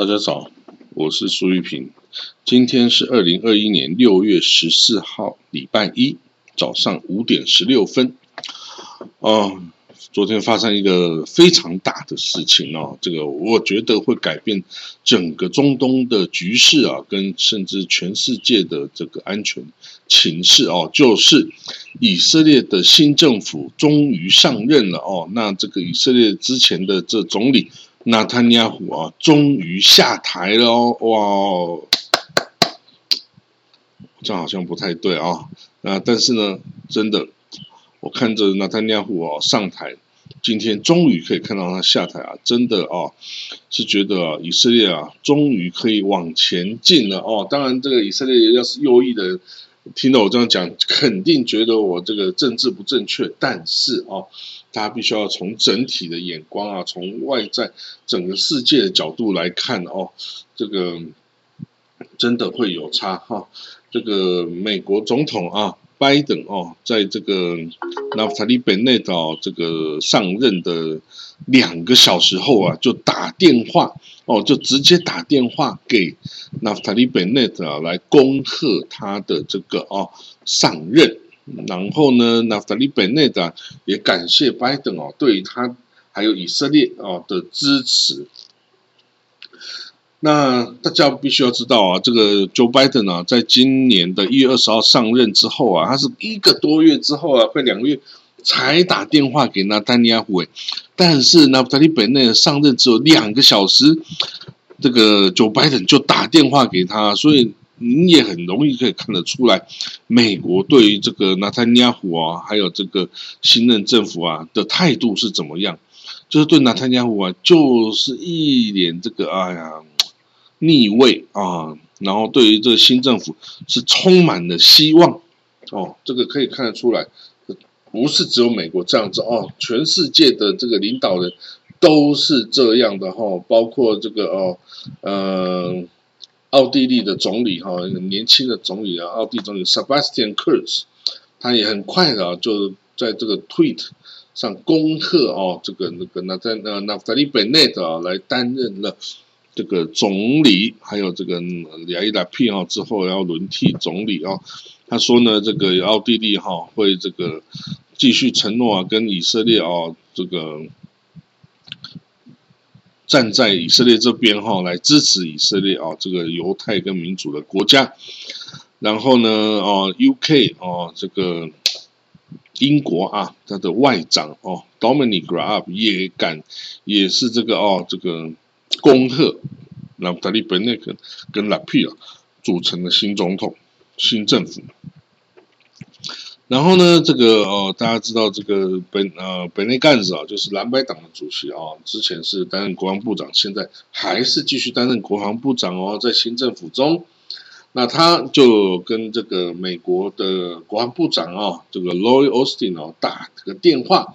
大家早，我是苏玉平。今天是二零二一年六月十四号，礼拜一早上五点十六分。哦，昨天发生一个非常大的事情哦，这个我觉得会改变整个中东的局势啊，跟甚至全世界的这个安全情势哦，就是以色列的新政府终于上任了哦。那这个以色列之前的这总理。纳坦尼亚胡啊，终于下台了哦！哇，这好像不太对啊。那但是呢，真的，我看着纳坦尼亚胡哦上台，今天终于可以看到他下台啊！真的啊，是觉得，以色列啊，终于可以往前进了哦。当然，这个以色列要是右翼的，听到我这样讲，肯定觉得我这个政治不正确。但是哦。大家必须要从整体的眼光啊，从外在整个世界的角度来看哦，这个真的会有差哈。这个美国总统啊，拜登哦，在这个纳夫塔利本内岛这个上任的两个小时后啊，就打电话哦，就直接打电话给纳夫塔利本内岛来恭贺他的这个哦上任。然后呢，纳塔利本内的也感谢拜登哦，对于他还有以色列哦的支持。那大家必须要知道啊，这个 Joe Biden 啊，在今年的一月二十号上任之后啊，他是一个多月之后啊，快两个月才打电话给纳丹尼亚胡。但是纳塔利本内上任只有两个小时，这个 Joe Biden 就打电话给他，所以。你也很容易可以看得出来，美国对于这个纳坦尼亚胡啊，还有这个新任政府啊的态度是怎么样？就是对纳坦尼亚胡啊，就是一脸这个哎呀逆位啊，然后对于这个新政府是充满了希望哦，这个可以看得出来，不是只有美国这样子哦，全世界的这个领导人都是这样的哈，包括这个哦，嗯。奥地利的总理哈，年轻的总理啊，奥地总理 Sebastian Kurz，他也很快的就在这个 tweet 上恭贺哦，这个那个那在那那法利本内的啊来担任了这个总理，还有这个亚伊达 P 啊之后要轮替总理啊，他说呢，这个奥地利哈会这个继续承诺啊，跟以色列啊这个。站在以色列这边哈，来支持以色列啊，这个犹太跟民主的国家。然后呢，哦，UK 哦，这个英国啊，他的外长哦，Dominic Raab 也敢也是这个哦，这个恭贺那塔利本内克跟拉皮啊组成的新总统、新政府。然后呢，这个哦，大家知道这个本呃本内干子啊，就是蓝白党的主席啊，之前是担任国防部长，现在还是继续担任国防部长哦，在新政府中，那他就跟这个美国的国防部长啊，这个 Lloyd Austin 哦打这个电话，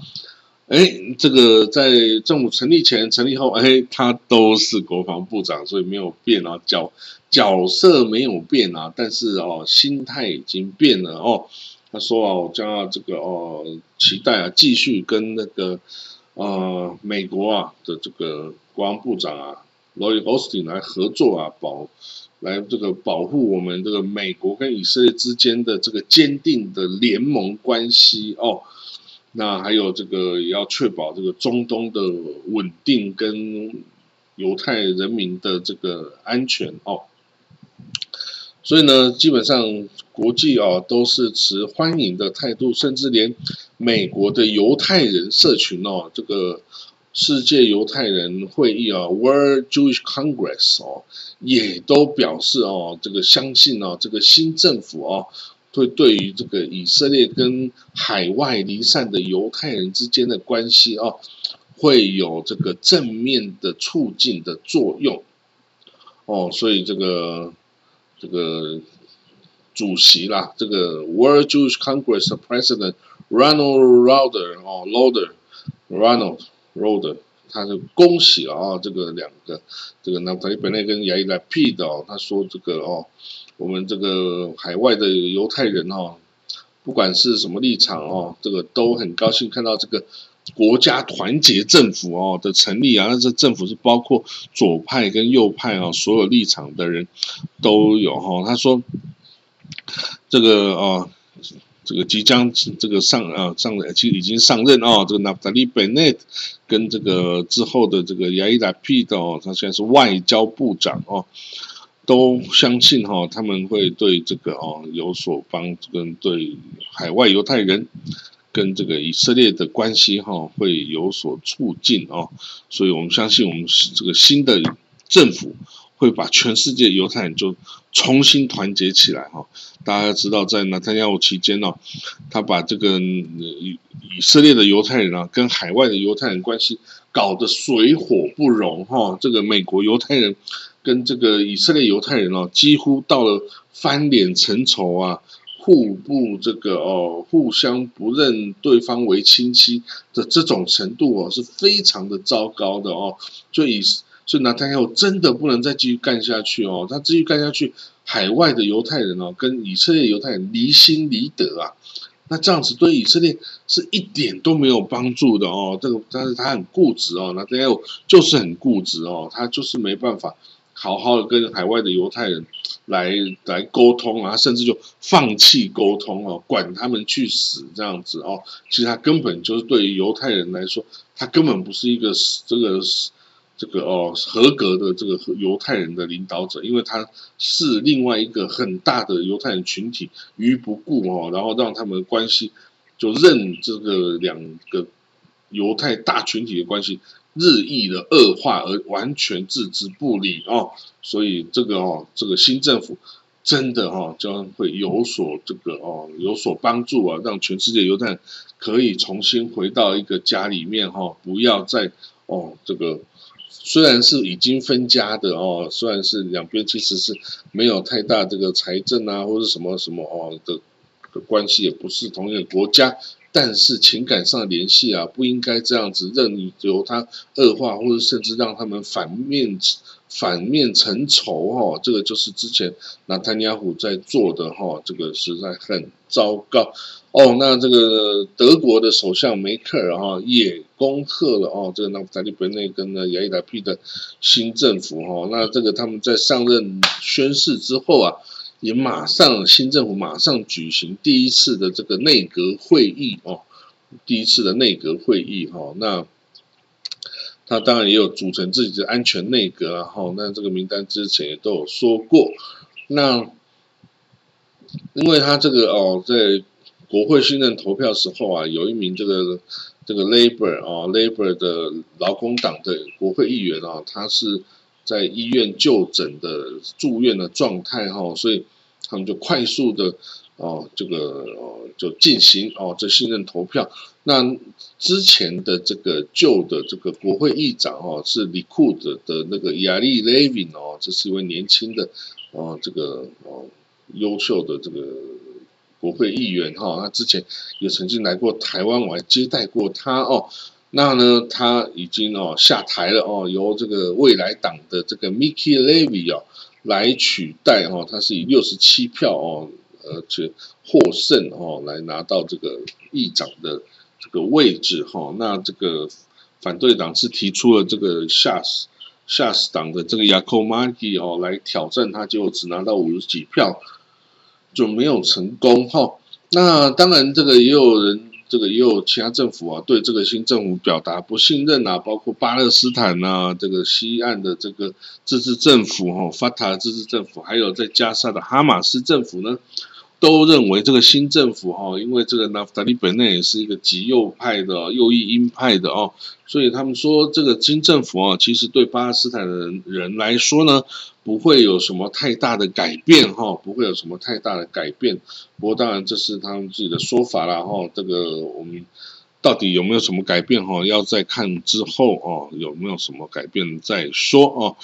哎，这个在政府成立前、成立后，哎，他都是国防部长，所以没有变啊，角角色没有变啊，但是哦，心态已经变了哦。他说啊，我将要这个哦，期待啊，继续跟那个呃美国啊的这个国防部长啊，Lloyd Austin 来合作啊，保来这个保护我们这个美国跟以色列之间的这个坚定的联盟关系哦。那还有这个也要确保这个中东的稳定跟犹太人民的这个安全哦。所以呢，基本上国际啊都是持欢迎的态度，甚至连美国的犹太人社群哦，这个世界犹太人会议啊 （World Jewish Congress） 哦，也都表示哦，这个相信哦，这个新政府哦，会对于这个以色列跟海外离散的犹太人之间的关系哦，会有这个正面的促进的作用哦，所以这个。这个主席啦，这个 World Jewish Congress President Ronald Roder 哦，Roder Ronald Roder，他就恭喜啊，这个两个这个那他本来跟亚伊拉 P 的哦，他说这个哦，我们这个海外的犹太人哦，不管是什么立场哦，这个都很高兴看到这个国家团结政府哦的成立啊，那这政府是包括左派跟右派啊，所有立场的人都有哈。他说这个啊，这个即将这个上啊上其实已经上任哦，这个纳塔利贝内跟这个之后的这个亚伊达皮的哦，他现在是外交部长哦。都相信哈，他们会对这个哦有所帮，跟对海外犹太人跟这个以色列的关系哈会有所促进哦，所以我们相信我们这个新的政府会把全世界犹太人就重新团结起来哈。大家知道，在纳坦亚胡期间呢，他把这个以以色列的犹太人啊跟海外的犹太人关系搞得水火不容哈。这个美国犹太人。跟这个以色列犹太人哦，几乎到了翻脸成仇啊，互不这个哦，互相不认对方为亲戚的这种程度哦，是非常的糟糕的哦。所以，所以拿太后真的不能再继续干下去哦。他继续干下去，海外的犹太人哦，跟以色列犹太人离心离德啊，那这样子对以色列是一点都没有帮助的哦。这个，但是他很固执哦，拿太后就是很固执哦，他就是没办法。好好的跟海外的犹太人 来来沟通啊，甚至就放弃沟通哦，管他们去死这样子哦。其实他根本就是对于犹太人来说，他根本不是一个这个这个哦合格的这个犹太人的领导者，因为他是另外一个很大的犹太人群体于不顾哦，然后让他们关系就任这个两个犹太大群体的关系。日益的恶化而完全置之不理哦，所以这个哦，这个新政府真的哈将会有所这个哦有所帮助啊，让全世界犹太人可以重新回到一个家里面哈，不要再哦这个虽然是已经分家的哦，虽然是两边其实是没有太大这个财政啊或者什么什么哦的的关系，也不是同一个国家。但是情感上的联系啊，不应该这样子任由他恶化，或者甚至让他们反面反面成仇哈。这个就是之前纳坦雅虎在做的哈，这个实在很糟糕哦。那这个德国的首相梅克尔哈也恭贺了哦，这个纳夫塔利本内跟呢雅伊达皮的新政府哈。那这个他们在上任宣誓之后啊。也马上新政府马上举行第一次的这个内阁会议哦，第一次的内阁会议哈，那他当然也有组成自己的安全内阁啊哈，那这个名单之前也都有说过，那因为他这个哦，在国会新任投票时候啊，有一名这个这个 Labor 啊 Labor 的劳工党的国会议员啊，他是在医院就诊的住院的状态哈，所以。他们就快速的哦，这个哦就进行哦这信任投票。那之前的这个旧的这个国会议长哦是里库的的那个亚历雷维哦，这是一位年轻的哦这个哦优秀的这个国会议员哈。他之前也曾经来过台湾，我还接待过他哦。那呢，他已经哦下台了哦，由这个未来党的这个 Mickey Levy 哦。来取代哈，他是以六十七票哦，而且获胜哦，来拿到这个议长的这个位置哈。那这个反对党是提出了这个夏斯夏斯党的这个雅科马基哦来挑战他，结果只拿到五十几票，就没有成功哈。那当然，这个也有人。这个也有其他政府啊，对这个新政府表达不信任啊，包括巴勒斯坦呐，这个西岸的这个自治政府哈，法塔自治政府，还有在加沙的哈马斯政府呢。都认为这个新政府哈，因为这个纳夫达利本内也是一个极右派的右翼鹰派的哦，所以他们说这个新政府啊，其实对巴勒斯坦的人人来说呢，不会有什么太大的改变哈，不会有什么太大的改变。不过当然这是他们自己的说法啦哈，这个我们到底有没有什么改变哈，要再看之后哦，有没有什么改变再说哦。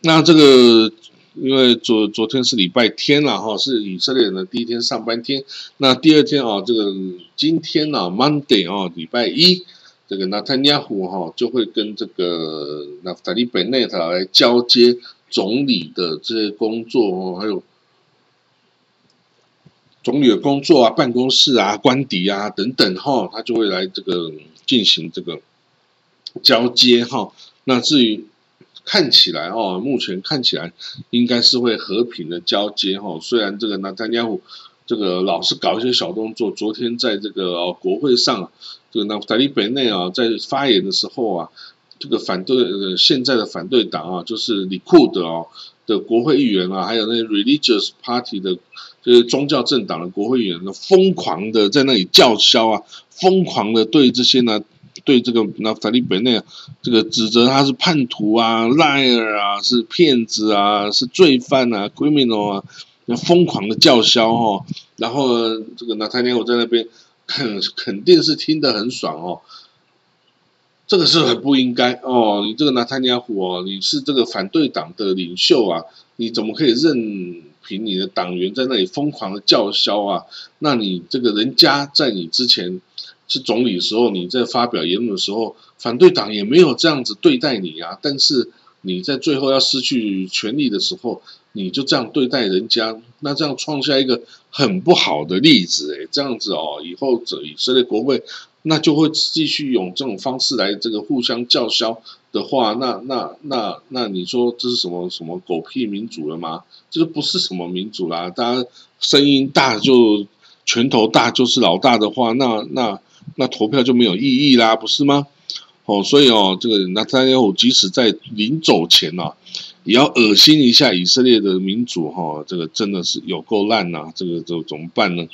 那这个。因为昨昨天是礼拜天了哈，是以色列人的第一天上班天。那第二天啊，这个今天呢，Monday 啊，礼拜一，这个纳坦雅胡哈就会跟这个纳塔利贝内塔来交接总理的这些工作哦，还有总理的工作啊、办公室啊、官邸啊等等哈，他就会来这个进行这个交接哈。那至于看起来哦，目前看起来应该是会和平的交接哈。虽然这个纳坦尼亚胡这个老是搞一些小动作，昨天在这个国会上，这个纳塔利本内啊在发言的时候啊，这个反对呃现在的反对党啊，就是里库德哦的国会议员啊，还有那 religious party 的。就是宗教政党的国会议员呢，疯狂的在那里叫嚣啊，疯狂的对这些呢，对这个那法利本内这个指责他是叛徒啊、liar 啊、是骗子啊、是罪犯啊、criminal 啊，疯狂的叫嚣哦。然后这个纳塔尼亚在那边肯肯定是听得很爽哦，这个是很不应该哦。你这个纳塔尼亚胡哦，你是这个反对党的领袖啊，你怎么可以任？凭你的党员在那里疯狂的叫嚣啊，那你这个人家在你之前是总理的时候，你在发表言论的时候，反对党也没有这样子对待你啊。但是你在最后要失去权力的时候，你就这样对待人家，那这样创下一个很不好的例子诶，这样子哦，以后这以色列国会那就会继续用这种方式来这个互相叫嚣。的话，那那那那你说这是什么什么狗屁民主了吗？这个不是什么民主啦！大家声音大就拳头大就是老大的话，那那那投票就没有意义啦，不是吗？哦，所以哦，这个纳坦雅胡即使在临走前呢，也要恶心一下以色列的民主哈，这个真的是有够烂呐！这个这怎么办呢？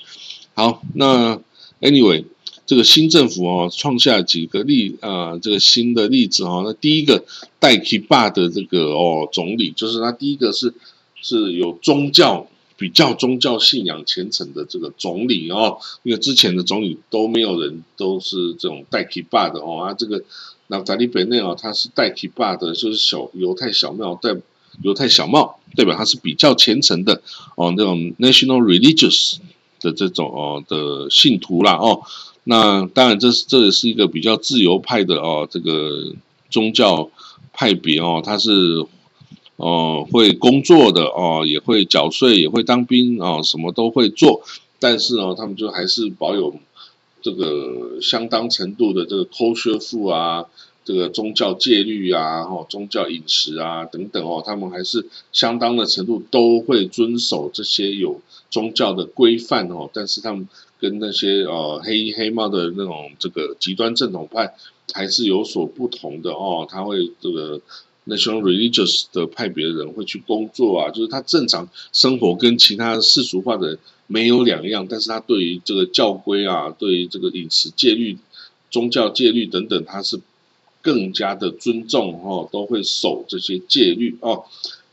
好，那 anyway。这个新政府哦，创下几个例啊，这个新的例子哈。那第一个代替霸的这个哦总理，就是他第一个是是有宗教比较宗教信仰虔诚的这个总理哦。因为之前的总理都没有人都是这种代替霸的哦。啊，这个那扎里本内哦，他是代替霸的，就是小犹太小庙代犹太小帽，代表他是比较虔诚的哦，那种 national religious 的这种哦的信徒啦哦。那当然，这是这也是一个比较自由派的哦，这个宗教派别哦，他是哦会工作的哦，也会缴税，也会当兵哦，什么都会做。但是哦，他们就还是保有这个相当程度的这个抠削富啊，这个宗教戒律啊，哦，宗教饮食啊等等哦，他们还是相当的程度都会遵守这些有宗教的规范哦，但是他们。跟那些呃黑衣黑帽的那种这个极端正统派还是有所不同的哦，他会这个 national religious 的派别的人会去工作啊，就是他正常生活跟其他世俗化的人没有两样，但是他对于这个教规啊，对于这个饮食戒律、宗教戒律等等，他是更加的尊重哦，都会守这些戒律哦。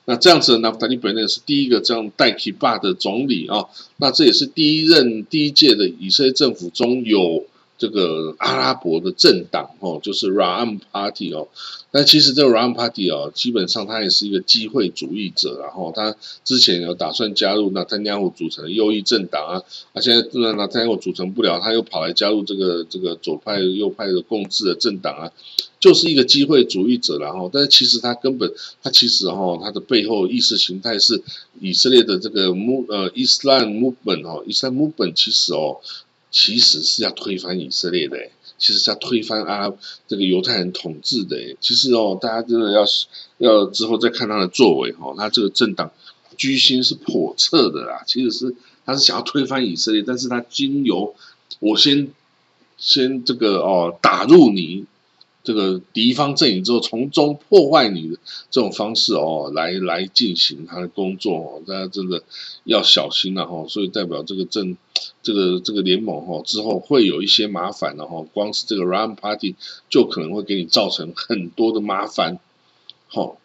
那这样子，那塔利本内是第一个这样代替霸的总理啊。那这也是第一任第一届的以色列政府中有这个阿拉伯的政党哦，就是 Ram Party 哦。但其实这个 Ram Party 哦，基本上他也是一个机会主义者，然后他之前有打算加入那坦尼亚胡组成的右翼政党啊，啊现在那那坦尼亚胡组成不了，他又跑来加入这个这个左派右派的共治的政党啊。就是一个机会主义者，然后，但是其实他根本，他其实哈，他的背后意识形态是以色列的这个穆呃伊斯兰 movement 哦，伊斯兰 movement 其实哦，其实是要推翻以色列的，其实是要推翻啊这个犹太人统治的，其实哦，大家真的要要之后再看他的作为哦，他这个政党居心是叵测的啦，其实是他是想要推翻以色列，但是他经由我先先这个哦打入你。这个敌方阵营之后，从中破坏你的这种方式哦，来来进行他的工作哦，大家真的要小心了哈。所以代表这个政，这个这个联盟哈，之后会有一些麻烦的哈。光是这个 Run Party 就可能会给你造成很多的麻烦，好。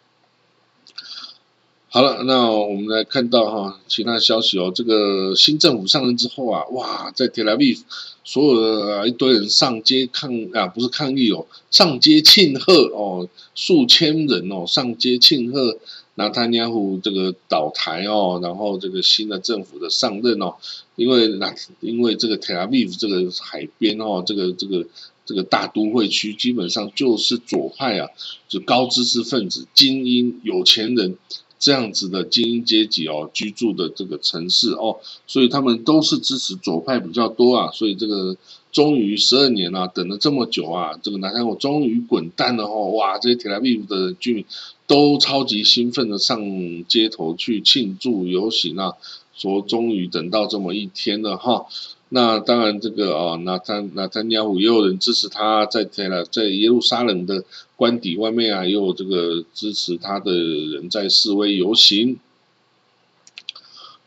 好了，那我们来看到哈其他消息哦。这个新政府上任之后啊，哇，在 Tel Aviv 所有的一堆人上街抗啊，不是抗议哦，上街庆贺哦，数千人哦上街庆贺拿坦尼亚胡这个倒台哦，然后这个新的政府的上任哦，因为那因为这个 Tel Aviv 这个海边哦，这个这个这个大都会区基本上就是左派啊，就高知识分子、精英、有钱人。这样子的精英阶级哦居住的这个城市哦，所以他们都是支持左派比较多啊，所以这个终于十二年啊，等了这么久啊，这个南山我终于滚蛋了哦，哇，这些铁拉维夫的居民都超级兴奋的上街头去庆祝游行啊，说终于等到这么一天了哈。那当然，这个啊，那他那他尼亚胡也有人支持他，在在在耶路撒冷的官邸外面啊，也有这个支持他的人在示威游行。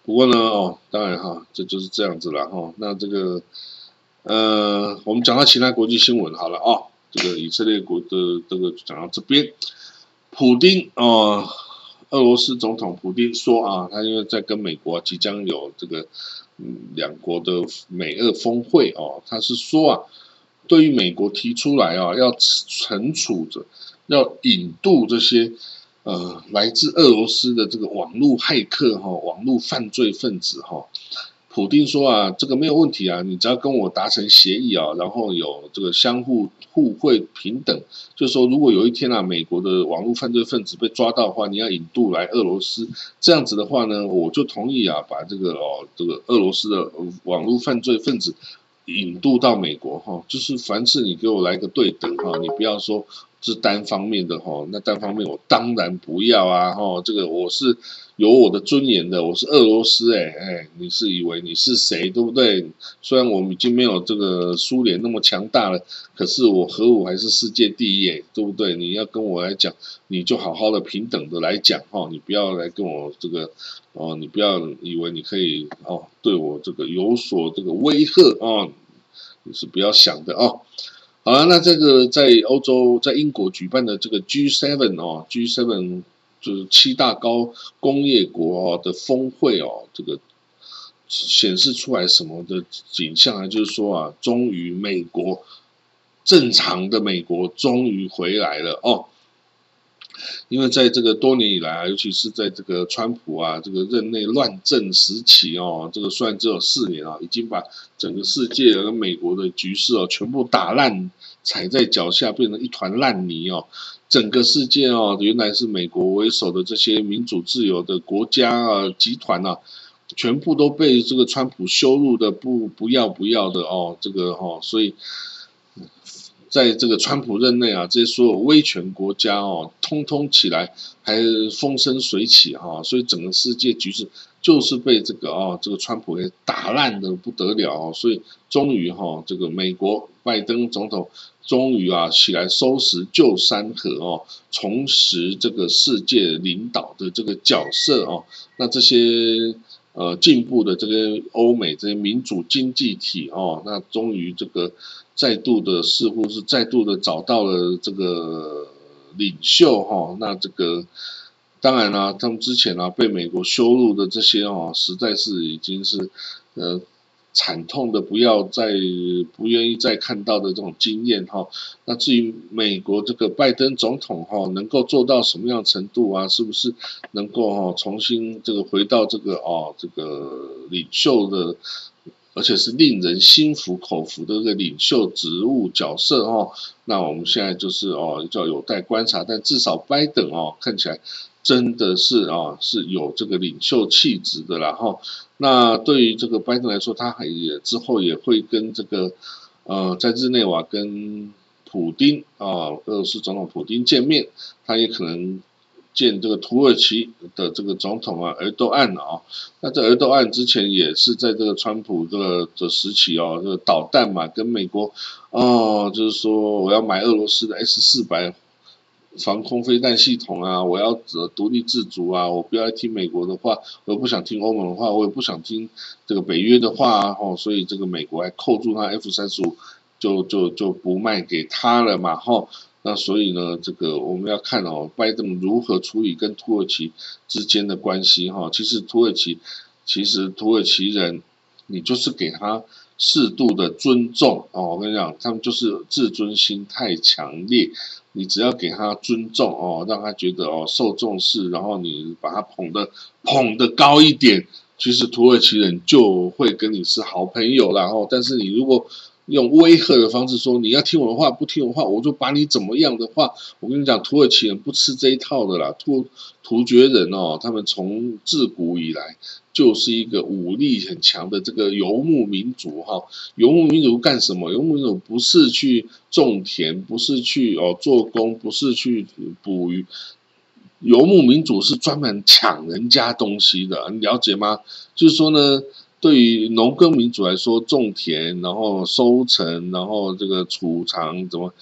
不过呢，哦，当然哈，这就是这样子了哈。那这个呃，我们讲到其他国际新闻好了哦，这个以色列国的这个讲到这边，普丁啊，俄罗斯总统普京说啊，他因为在跟美国即将有这个。嗯，两国的美俄峰会哦，他是说啊，对于美国提出来啊，要惩处着，要引渡这些呃来自俄罗斯的这个网络骇客哈，网络犯罪分子哈。普丁说啊，这个没有问题啊，你只要跟我达成协议啊，然后有这个相互互惠平等，就是说，如果有一天啊，美国的网络犯罪分子被抓到的话，你要引渡来俄罗斯，这样子的话呢，我就同意啊，把这个哦，这个俄罗斯的网络犯罪分子引渡到美国哈，就是凡是你给我来个对等哈，你不要说。是单方面的哈，那单方面我当然不要啊哈，这个我是有我的尊严的，我是俄罗斯哎哎，你是以为你是谁对不对？虽然我们已经没有这个苏联那么强大了，可是我核武还是世界第一哎，对不对？你要跟我来讲，你就好好的平等的来讲哈，你不要来跟我这个哦，你不要以为你可以哦对我这个有所这个威吓哦，你是不要想的哦。好了，那这个在欧洲，在英国举办的这个 G7 哦，G7 就是七大高工业国的峰会哦，这个显示出来什么的景象啊？就是说啊，终于美国正常的美国终于回来了哦。因为在这个多年以来啊，尤其是在这个川普啊这个任内乱政时期哦，这个虽然只有四年啊，已经把整个世界和美国的局势哦全部打烂，踩在脚下，变成一团烂泥哦。整个世界哦，原来是美国为首的这些民主自由的国家啊集团啊，全部都被这个川普羞辱的不不要不要的哦，这个哦，所以。在这个川普任内啊，这些所有威权国家哦，通通起来还风生水起哈，所以整个世界局势就是被这个哦，这个川普给打烂的不得了，所以终于哈，这个美国拜登总统终于啊起来收拾旧山河哦，重拾这个世界领导的这个角色哦，那这些呃进步的这个欧美这些民主经济体哦，那终于这个。再度的似乎是再度的找到了这个领袖哈，那这个当然了，他们之前呢被美国羞辱的这些哦，实在是已经是呃惨痛的不要再不愿意再看到的这种经验哈。那至于美国这个拜登总统哈，能够做到什么样程度啊？是不是能够哈重新这个回到这个哦这个领袖的？而且是令人心服口服的这个领袖职务角色哦，那我们现在就是哦，叫有待观察。但至少拜登哦，看起来真的是啊，是有这个领袖气质的啦哈。那对于这个拜登来说，他还也之后也会跟这个呃，在日内瓦跟普丁啊，俄罗斯总统普丁见面，他也可能。见这个土耳其的这个总统啊，埃多安啊，那这埃多安之前也是在这个川普这个的时期哦，这个导弹嘛，跟美国哦，就是说我要买俄罗斯的 S 四百防空飞弹系统啊，我要独立自主啊，我不要听美国的话，我不想听欧盟的话，我也不想听这个北约的话啊哦，所以这个美国还扣住他 F 三十五，就就就不卖给他了嘛，吼。那所以呢，这个我们要看哦，拜登如何处理跟土耳其之间的关系哈。其实土耳其，其实土耳其人，你就是给他适度的尊重哦。我跟你讲，他们就是自尊心太强烈，你只要给他尊重哦，让他觉得哦受重视，然后你把他捧的捧的高一点，其实土耳其人就会跟你是好朋友然后，但是你如果用威吓的方式说你要听我的话，不听我的话，我就把你怎么样的话。我跟你讲，土耳其人不吃这一套的啦，突突厥人哦，他们从自古以来就是一个武力很强的这个游牧民族哈。游牧民族干什么？游牧民族不是去种田，不是去哦做工，不是去捕鱼。游牧民族是专门抢人家东西的，你了解吗？就是说呢。对于农耕民族来说，种田，然后收成，然后这个储藏，怎么？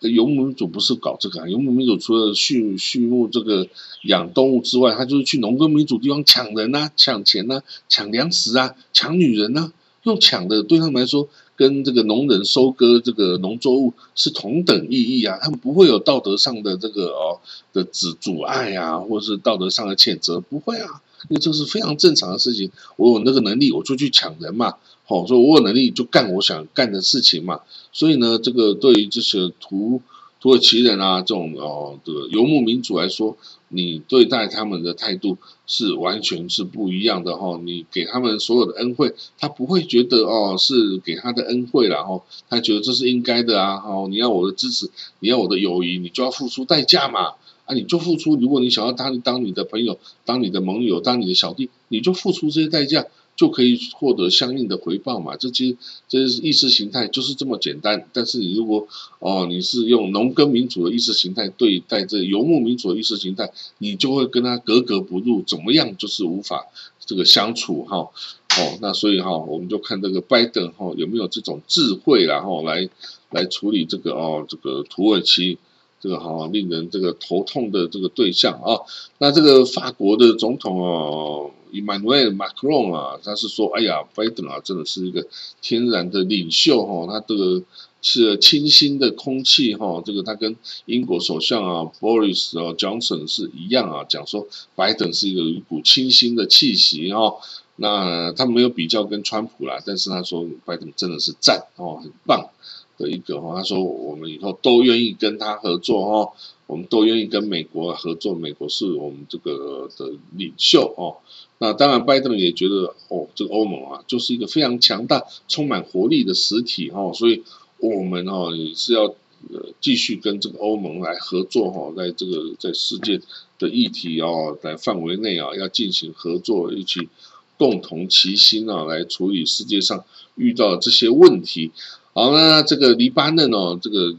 游牧民族不是搞这个，游牧民族除了畜畜牧这个养动物之外，他就是去农耕民族地方抢人啊，抢钱啊，抢粮食啊，抢女人啊，用抢的对他们来说，跟这个农人收割这个农作物是同等意义啊，他们不会有道德上的这个哦的阻阻碍啊，或者是道德上的谴责，不会啊。因为这是非常正常的事情，我有那个能力，我就去抢人嘛。好，所以我有能力就干我想干的事情嘛。所以呢，这个对于这些土土耳其人啊，这种哦这个游牧民族来说，你对待他们的态度是完全是不一样的哈。你给他们所有的恩惠，他不会觉得哦是给他的恩惠然后他觉得这是应该的啊。哦，你要我的支持，你要我的友谊，你就要付出代价嘛。啊，你就付出。如果你想要他当你的朋友、当你的盟友、当你的小弟，你就付出这些代价，就可以获得相应的回报嘛。这其实这是意识形态，就是这么简单。但是你如果哦，你是用农耕民主的意识形态对待这游牧民主的意识形态，你就会跟他格格不入，怎么样就是无法这个相处哈。哦，那所以哈，我们就看这个拜登哈有没有这种智慧然后来来处理这个哦这个土耳其。这个哈令人这个头痛的这个对象啊，那这个法国的总统哦，Emmanuel Macron 啊，他是说，哎呀，拜登啊，真的是一个天然的领袖哈，他这个是清新的空气哈，这个他跟英国首相啊，Boris 啊，Johnson 是一样啊，讲说拜登是一个一股清新的气息哈，那他没有比较跟川普啦，但是他说拜登真的是赞哦，很棒。的一个哈，他说我们以后都愿意跟他合作哈，我们都愿意跟美国合作，美国是我们这个的领袖哦。那当然，拜登也觉得哦，这个欧盟啊，就是一个非常强大、充满活力的实体哈，所以我们哦也是要呃继续跟这个欧盟来合作哈，在这个在世界的议题哦在范围内啊，要进行合作，一起共同齐心啊，来处理世界上遇到这些问题。好，那这个黎巴嫩哦，这个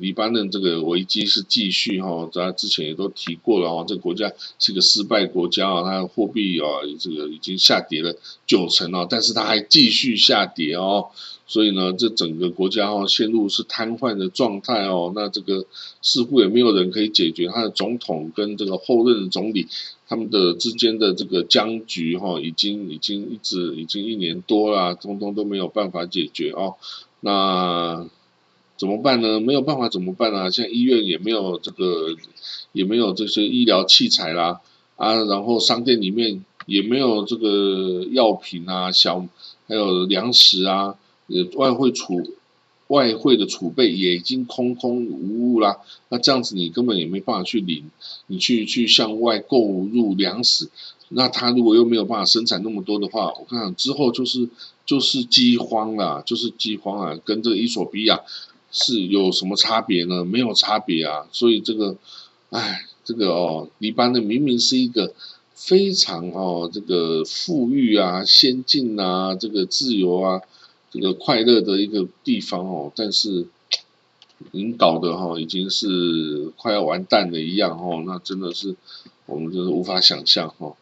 黎巴嫩这个危机是继续哈，大家之前也都提过了哦，这个国家是个失败国家啊，它的货币啊这个已经下跌了九成哦，但是它还继续下跌哦，所以呢，这整个国家哦陷入是瘫痪的状态哦，那这个似乎也没有人可以解决，他的总统跟这个后任总理他们的之间的这个僵局哈，已经已经一直已经一年多啦，通通都没有办法解决哦。那怎么办呢？没有办法怎么办啊？现在医院也没有这个，也没有这些医疗器材啦，啊，然后商店里面也没有这个药品啊，小还有粮食啊，呃，外汇储外汇的储备也已经空空无物啦。那这样子你根本也没办法去领，你去去向外购入粮食。那他如果又没有办法生产那么多的话，我看之后就是就是饥荒啊，就是饥荒啊，跟这个伊索比亚是有什么差别呢？没有差别啊，所以这个，哎，这个哦，黎巴嫩明明是一个非常哦这个富裕啊、先进啊、这个自由啊、这个快乐的一个地方哦，但是领导的哈已经是快要完蛋了一样哦，那真的是我们就是无法想象哈。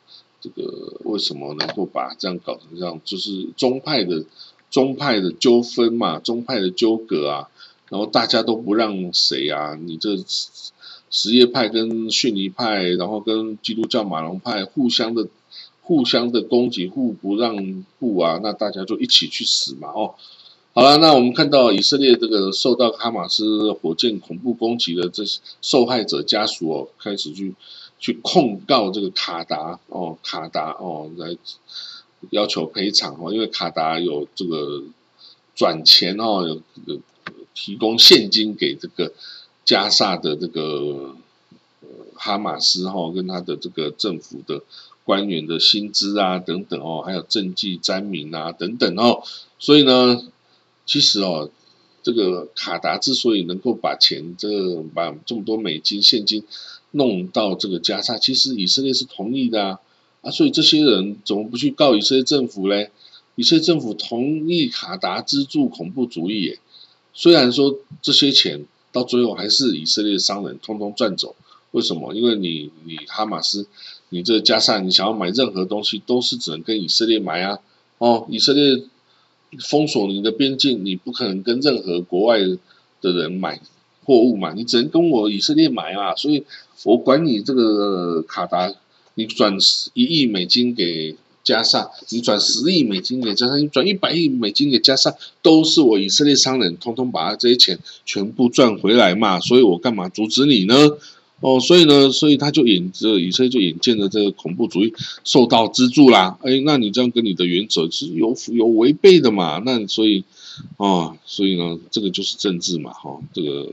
这个为什么能够把这样搞成这样？就是宗派的宗派的纠纷嘛，宗派的纠葛啊，然后大家都不让谁啊？你这什叶派跟逊尼派，然后跟基督教马龙派互相的互相的攻击，互不让步啊，那大家就一起去死嘛！哦，好了，那我们看到以色列这个受到哈马斯火箭恐怖攻击的这些受害者家属哦，开始去。去控告这个卡达哦，卡达哦，来要求赔偿哦，因为卡达有这个转钱哦，有有提供现金给这个加萨的这个哈马斯哈，跟他的这个政府的官员的薪资啊等等哦，还有政绩沾名啊等等哦，所以呢，其实哦，这个卡达之所以能够把钱这把这么多美金现金弄到这个加沙，其实以色列是同意的啊啊，所以这些人怎么不去告以色列政府嘞？以色列政府同意卡达资助恐怖主义耶，虽然说这些钱到最后还是以色列商人通通赚走，为什么？因为你你哈马斯，你这加沙，你想要买任何东西都是只能跟以色列买啊，哦，以色列。封锁你的边境，你不可能跟任何国外的人买货物嘛，你只能跟我以色列买嘛，所以我管你这个卡达，你转一亿美金给加上，你转十亿美金给加上，你转一百亿美金给加上，都是我以色列商人通通把这些钱全部赚回来嘛，所以我干嘛阻止你呢？哦，所以呢，所以他就引这以色列就引荐了这个恐怖主义受到资助啦。哎，那你这样跟你的原则是有有违背的嘛？那所以，哦，所以呢，这个就是政治嘛，哈，这个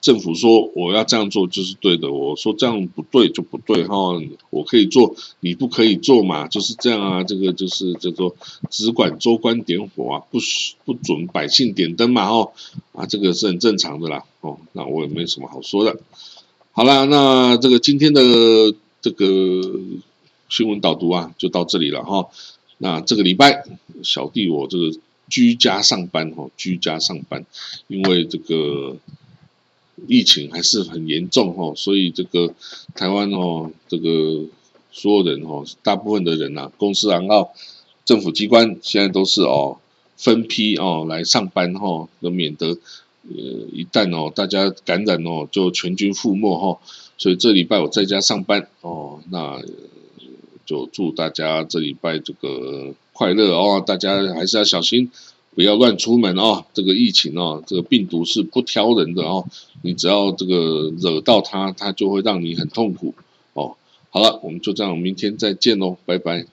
政府说我要这样做就是对的，我说这样不对就不对哈，我可以做，你不可以做嘛，就是这样啊，这个就是叫做只管州官点火啊，不不准百姓点灯嘛，哦，啊，这个是很正常的啦。哦，那我也没什么好说的。好了，那这个今天的这个新闻导读啊，就到这里了哈。那这个礼拜，小弟我这个居家上班哈，居家上班，因为这个疫情还是很严重哦，所以这个台湾哦，这个所有人哦，大部分的人呐，公司然后政府机关现在都是哦分批哦来上班哈，那免得。呃，一旦哦，大家感染哦，就全军覆没哈。所以这礼拜我在家上班哦，那就祝大家这礼拜这个快乐哦。大家还是要小心，不要乱出门哦。这个疫情哦，这个病毒是不挑人的哦。你只要这个惹到它，它就会让你很痛苦哦。好了，我们就这样，明天再见喽，拜拜。